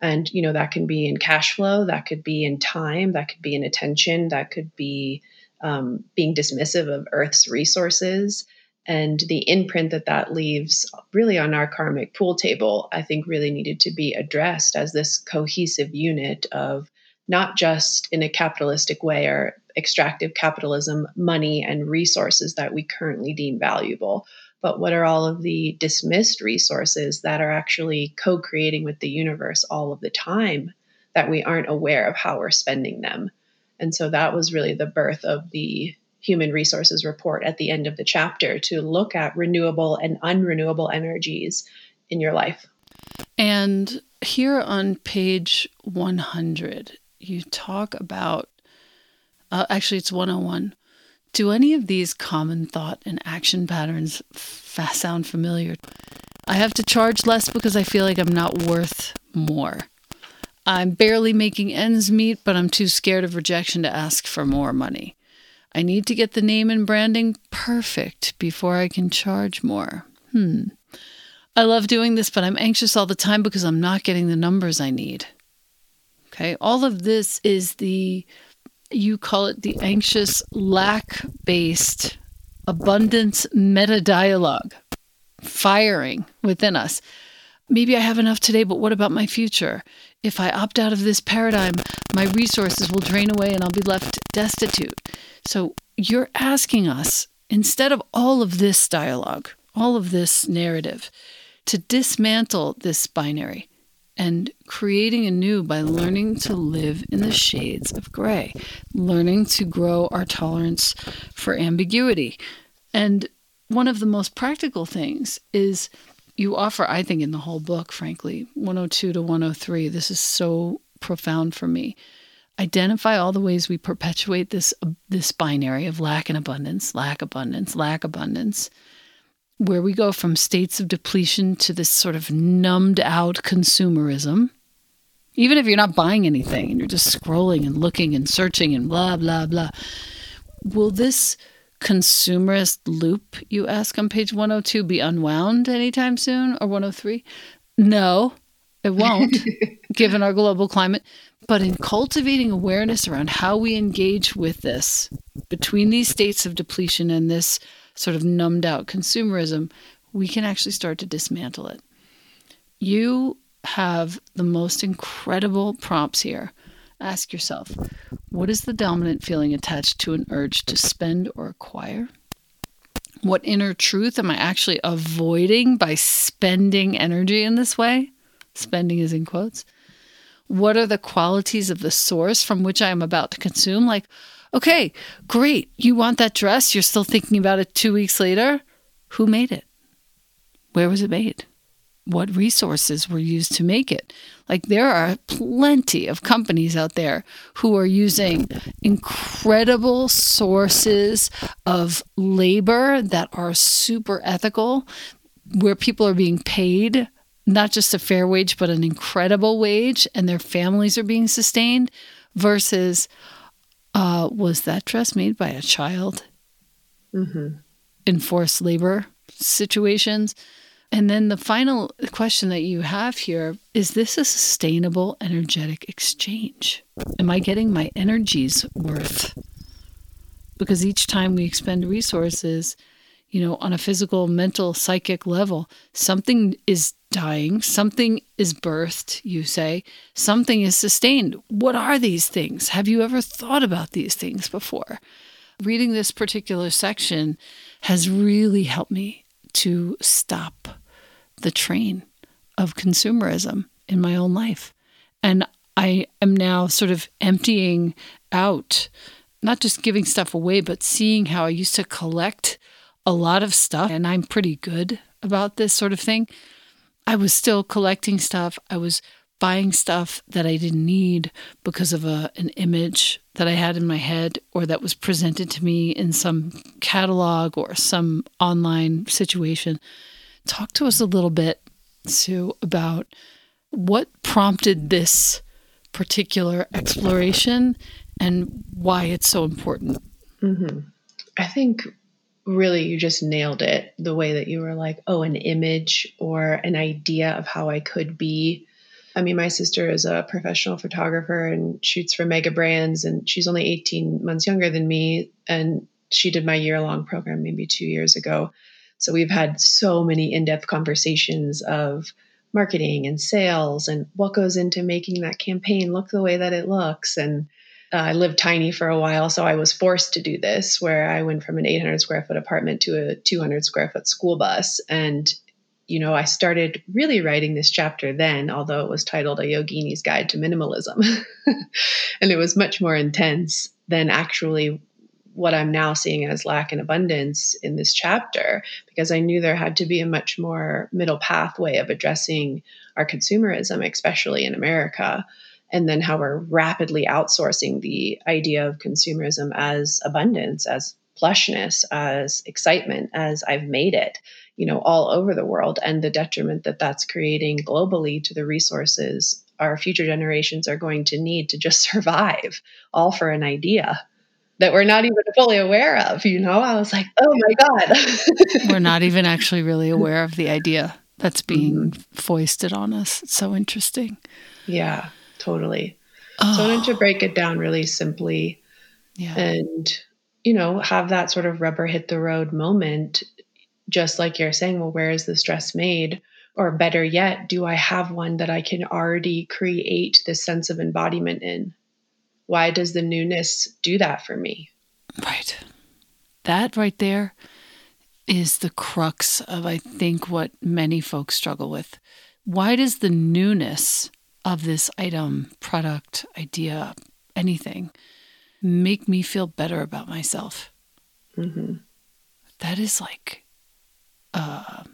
and you know that can be in cash flow that could be in time that could be in attention that could be um, being dismissive of earth's resources. And the imprint that that leaves really on our karmic pool table i think really needed to be addressed as this cohesive unit of not just in a capitalistic way or extractive capitalism money and resources that we currently deem valuable but what are all of the dismissed resources that are actually co creating with the universe all of the time that we aren't aware of how we're spending them? And so that was really the birth of the human resources report at the end of the chapter to look at renewable and unrenewable energies in your life. And here on page 100, you talk about uh, actually, it's 101 do any of these common thought and action patterns f- sound familiar? I have to charge less because I feel like I'm not worth more. I'm barely making ends meet, but I'm too scared of rejection to ask for more money. I need to get the name and branding perfect before I can charge more. Hmm. I love doing this, but I'm anxious all the time because I'm not getting the numbers I need. Okay. All of this is the You call it the anxious lack based abundance meta dialogue firing within us. Maybe I have enough today, but what about my future? If I opt out of this paradigm, my resources will drain away and I'll be left destitute. So you're asking us, instead of all of this dialogue, all of this narrative, to dismantle this binary and creating anew by learning to live in the shades of gray, learning to grow our tolerance for ambiguity. And one of the most practical things is you offer, I think, in the whole book, frankly, 102 to 103. This is so profound for me. Identify all the ways we perpetuate this this binary of lack and abundance, lack abundance, lack abundance, where we go from states of depletion to this sort of numbed out consumerism. Even if you're not buying anything and you're just scrolling and looking and searching and blah blah blah, will this consumerist loop, you ask on page 102, be unwound anytime soon or 103? No, it won't, given our global climate. But in cultivating awareness around how we engage with this, between these states of depletion and this sort of numbed out consumerism, we can actually start to dismantle it. You have the most incredible prompts here Ask yourself what is the dominant feeling attached to an urge to spend or acquire? What inner truth am I actually avoiding by spending energy in this way? Spending is in quotes. What are the qualities of the source from which I am about to consume? Like, okay, great, you want that dress, you're still thinking about it two weeks later. Who made it? Where was it made? what resources were used to make it. Like there are plenty of companies out there who are using incredible sources of labor that are super ethical, where people are being paid not just a fair wage, but an incredible wage, and their families are being sustained, versus uh, was that dress made by a child mm-hmm. in forced labor situations? And then the final question that you have here is this a sustainable energetic exchange? Am I getting my energy's worth? Because each time we expend resources, you know, on a physical, mental, psychic level, something is dying, something is birthed, you say, something is sustained. What are these things? Have you ever thought about these things before? Reading this particular section has really helped me to stop the train of consumerism in my own life. And I am now sort of emptying out, not just giving stuff away, but seeing how I used to collect a lot of stuff. And I'm pretty good about this sort of thing. I was still collecting stuff. I was buying stuff that I didn't need because of a, an image that I had in my head or that was presented to me in some catalog or some online situation. Talk to us a little bit, Sue, about what prompted this particular exploration and why it's so important. Mm-hmm. I think really you just nailed it the way that you were like, oh, an image or an idea of how I could be. I mean, my sister is a professional photographer and shoots for mega brands, and she's only 18 months younger than me. And she did my year long program maybe two years ago. So we've had so many in depth conversations of marketing and sales and what goes into making that campaign look the way that it looks. And uh, I lived tiny for a while, so I was forced to do this where I went from an 800 square foot apartment to a 200 square foot school bus. And, you know, I started really writing this chapter then, although it was titled A Yogini's Guide to Minimalism. and it was much more intense than actually what I'm now seeing as lack and abundance in this chapter because I knew there had to be a much more middle pathway of addressing our consumerism, especially in America, and then how we're rapidly outsourcing the idea of consumerism as abundance, as plushness, as excitement, as I've made it, you know, all over the world, and the detriment that that's creating globally to the resources our future generations are going to need to just survive, all for an idea that we're not even fully aware of. You know, I was like, oh my God. we're not even actually really aware of the idea that's being mm-hmm. foisted on us. It's so interesting. Yeah, totally. Oh. So I wanted to oh. break it down really simply. Yeah. And, you know, have that sort of rubber hit the road moment, just like you're saying, well, where is the stress made? Or better yet, do I have one that I can already create this sense of embodiment in? Why does the newness do that for me? Right. That right there is the crux of, I think, what many folks struggle with. Why does the newness of this item, product, idea, anything make me feel better about myself? Mm-hmm. That is like uh,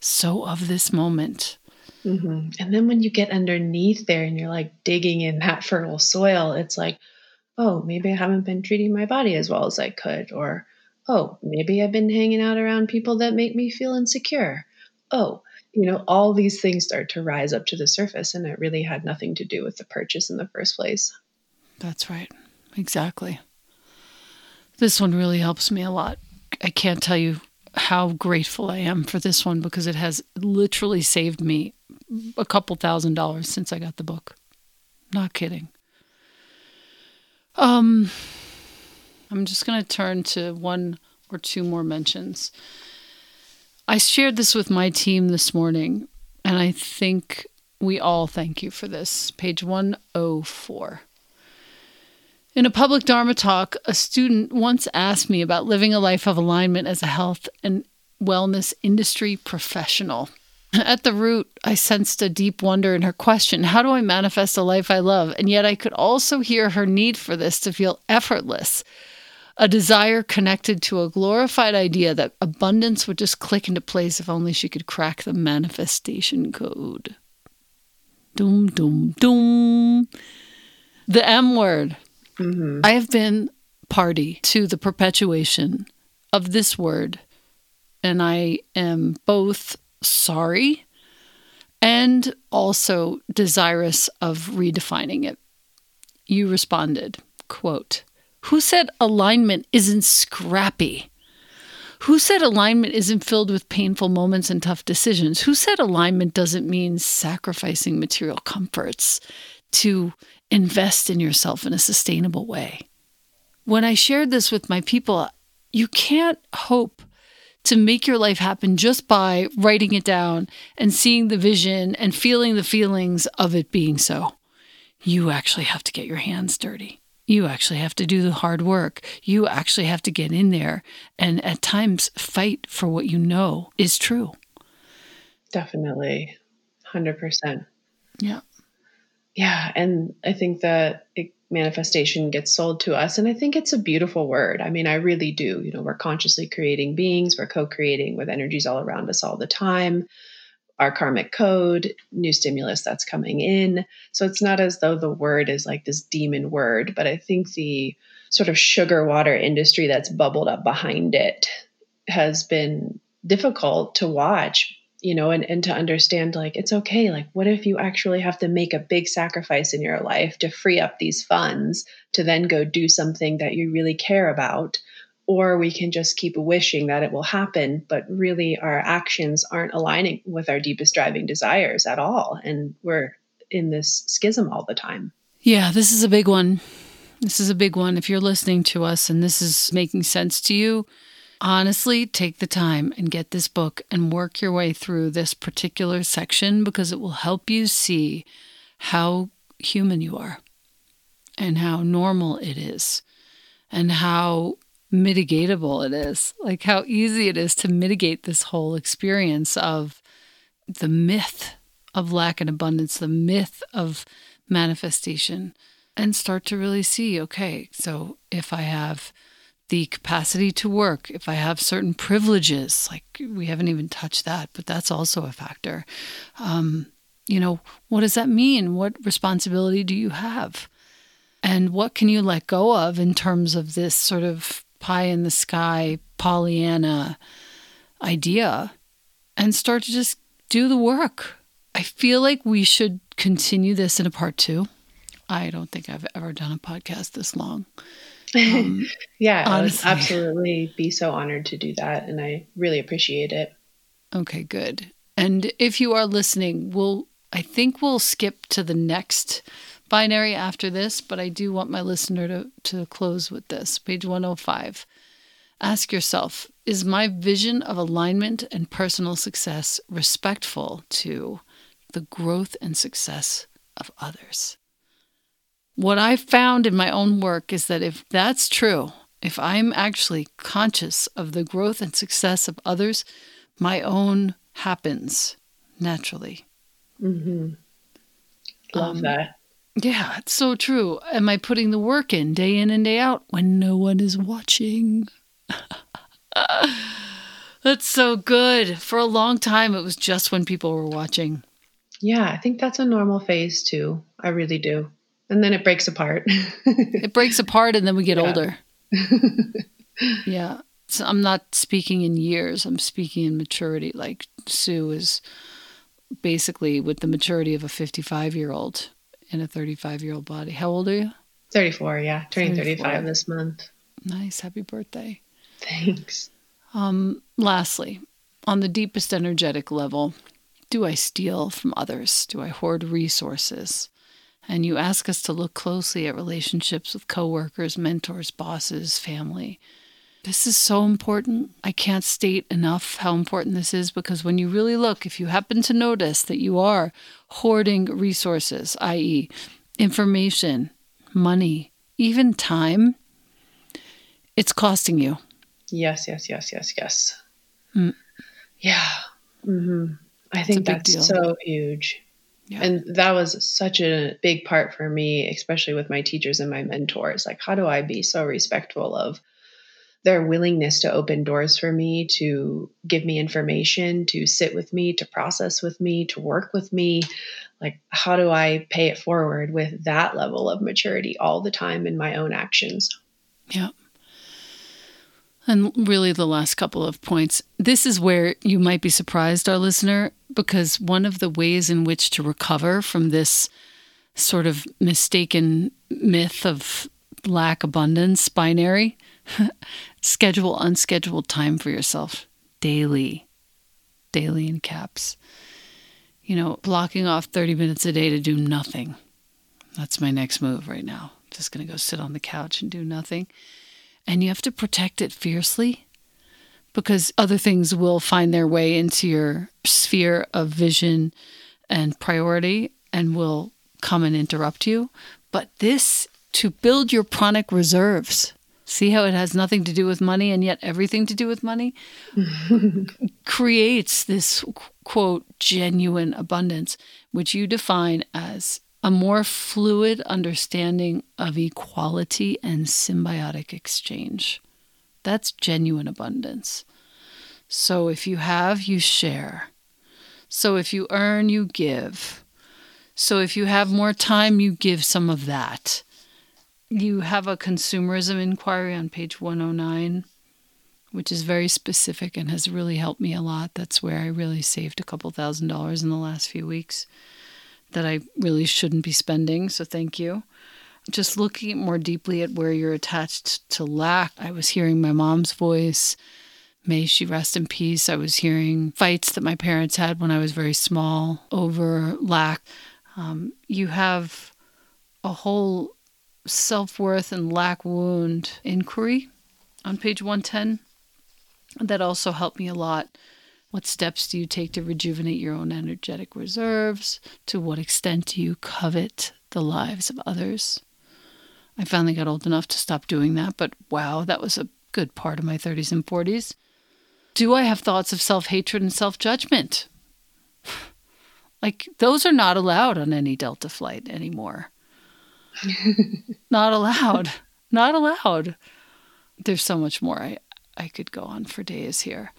so of this moment. Mm-hmm. And then when you get underneath there and you're like digging in that fertile soil, it's like, oh, maybe I haven't been treating my body as well as I could. Or, oh, maybe I've been hanging out around people that make me feel insecure. Oh, you know, all these things start to rise up to the surface, and it really had nothing to do with the purchase in the first place. That's right. Exactly. This one really helps me a lot. I can't tell you how grateful I am for this one because it has literally saved me a couple thousand dollars since I got the book. Not kidding. Um I'm just going to turn to one or two more mentions. I shared this with my team this morning and I think we all thank you for this. Page 104. In a public Dharma talk, a student once asked me about living a life of alignment as a health and wellness industry professional. At the root, I sensed a deep wonder in her question How do I manifest a life I love? And yet I could also hear her need for this to feel effortless, a desire connected to a glorified idea that abundance would just click into place if only she could crack the manifestation code. Doom, doom, doom. The M word. Mm-hmm. I have been party to the perpetuation of this word, and I am both sorry and also desirous of redefining it. You responded, quote, Who said alignment isn't scrappy? Who said alignment isn't filled with painful moments and tough decisions? Who said alignment doesn't mean sacrificing material comforts to invest in yourself in a sustainable way. When I shared this with my people, you can't hope to make your life happen just by writing it down and seeing the vision and feeling the feelings of it being so. You actually have to get your hands dirty. You actually have to do the hard work. You actually have to get in there and at times fight for what you know is true. Definitely. 100%. Yeah. Yeah, and I think that it, manifestation gets sold to us and I think it's a beautiful word. I mean, I really do. You know, we're consciously creating beings, we're co-creating with energies all around us all the time. Our karmic code, new stimulus that's coming in. So it's not as though the word is like this demon word, but I think the sort of sugar water industry that's bubbled up behind it has been difficult to watch you know, and, and to understand like it's okay. Like, what if you actually have to make a big sacrifice in your life to free up these funds to then go do something that you really care about? Or we can just keep wishing that it will happen, but really our actions aren't aligning with our deepest driving desires at all. And we're in this schism all the time. Yeah, this is a big one. This is a big one. If you're listening to us and this is making sense to you, honestly take the time and get this book and work your way through this particular section because it will help you see how human you are and how normal it is and how mitigatable it is. Like how easy it is to mitigate this whole experience of the myth of lack and abundance, the myth of manifestation, and start to really see okay, so if I have the capacity to work, if I have certain privileges, like we haven't even touched that, but that's also a factor. Um, you know, what does that mean? What responsibility do you have? And what can you let go of in terms of this sort of pie in the sky, Pollyanna idea and start to just do the work? I feel like we should continue this in a part two. I don't think I've ever done a podcast this long. Um, yeah, honestly. I would absolutely be so honored to do that. And I really appreciate it. Okay, good. And if you are listening, we'll, I think we'll skip to the next binary after this, but I do want my listener to, to close with this. Page 105. Ask yourself Is my vision of alignment and personal success respectful to the growth and success of others? What I've found in my own work is that if that's true, if I'm actually conscious of the growth and success of others, my own happens naturally. Mm-hmm. Love um, that. Yeah, it's so true. Am I putting the work in day in and day out when no one is watching? that's so good. For a long time, it was just when people were watching. Yeah, I think that's a normal phase too. I really do. And then it breaks apart. it breaks apart and then we get yeah. older. yeah. So I'm not speaking in years, I'm speaking in maturity. Like Sue is basically with the maturity of a 55 year old in a 35 year old body. How old are you? 34, yeah. Turning 34. 35 this month. Nice. Happy birthday. Thanks. Um, lastly, on the deepest energetic level, do I steal from others? Do I hoard resources? And you ask us to look closely at relationships with coworkers, mentors, bosses, family. This is so important. I can't state enough how important this is because when you really look, if you happen to notice that you are hoarding resources, i.e., information, money, even time, it's costing you. Yes, yes, yes, yes, yes. Mm. Yeah. Mm-hmm. I think that's deal. so huge. Yeah. And that was such a big part for me, especially with my teachers and my mentors. Like, how do I be so respectful of their willingness to open doors for me, to give me information, to sit with me, to process with me, to work with me? Like, how do I pay it forward with that level of maturity all the time in my own actions? Yeah. And really, the last couple of points. This is where you might be surprised, our listener, because one of the ways in which to recover from this sort of mistaken myth of lack abundance binary schedule unscheduled time for yourself daily, daily in caps. You know, blocking off 30 minutes a day to do nothing. That's my next move right now. Just going to go sit on the couch and do nothing and you have to protect it fiercely because other things will find their way into your sphere of vision and priority and will come and interrupt you. But this, to build your pranic reserves, see how it has nothing to do with money and yet everything to do with money, creates this quote, genuine abundance, which you define as a more fluid understanding of equality and symbiotic exchange. That's genuine abundance. So if you have, you share. So if you earn, you give. So if you have more time, you give some of that. You have a consumerism inquiry on page 109, which is very specific and has really helped me a lot. That's where I really saved a couple thousand dollars in the last few weeks that I really shouldn't be spending. So thank you. Just looking more deeply at where you're attached to lack. I was hearing my mom's voice. May she rest in peace. I was hearing fights that my parents had when I was very small over lack. Um, you have a whole self worth and lack wound inquiry on page 110 that also helped me a lot what steps do you take to rejuvenate your own energetic reserves? To what extent do you covet the lives of others? I finally got old enough to stop doing that, but wow, that was a good part of my 30s and 40s. Do I have thoughts of self hatred and self judgment? like, those are not allowed on any Delta flight anymore. Not allowed. Not allowed. There's so much more. I, I could go on for days here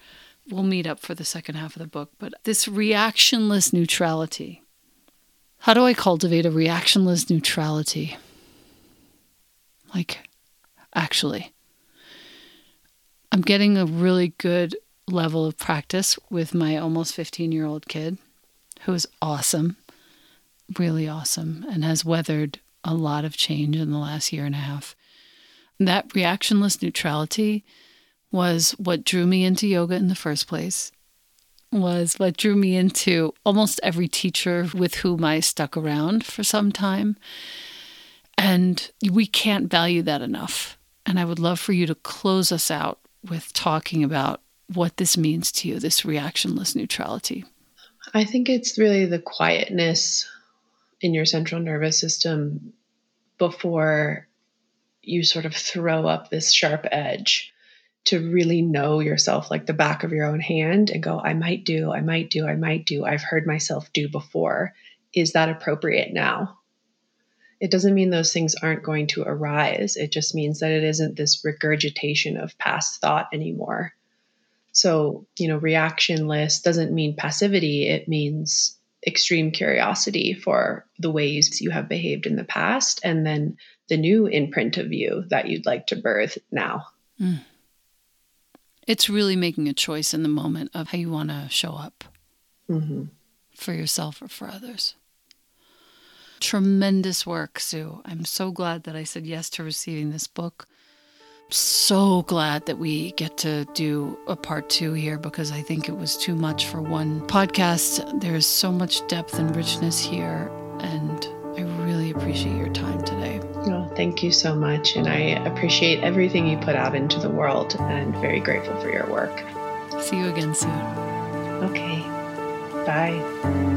we'll meet up for the second half of the book, but this reactionless neutrality. How do I cultivate a reactionless neutrality? Like, actually, I'm getting a really good level of practice with my almost 15 year old kid who is awesome, really awesome, and has weathered a lot of change in the last year and a half. That reactionless neutrality was what drew me into yoga in the first place. was what drew me into almost every teacher with whom I stuck around for some time. And we can't value that enough. And I would love for you to close us out with talking about what this means to you, this reactionless neutrality. I think it's really the quietness in your central nervous system before you sort of throw up this sharp edge to really know yourself like the back of your own hand and go, I might do, I might do, I might do, I've heard myself do before. Is that appropriate now? It doesn't mean those things aren't going to arise. It just means that it isn't this regurgitation of past thought anymore. So, you know, reactionless doesn't mean passivity, it means extreme curiosity for the ways you have behaved in the past and then the new imprint of you that you'd like to birth now. Mm. It's really making a choice in the moment of how you want to show up mm-hmm. for yourself or for others. Tremendous work, Sue. I'm so glad that I said yes to receiving this book. So glad that we get to do a part two here because I think it was too much for one podcast. There's so much depth and richness here, and I really appreciate your time today. Well, thank you so much. And I appreciate everything you put out into the world and very grateful for your work. See you again soon. Okay. Bye.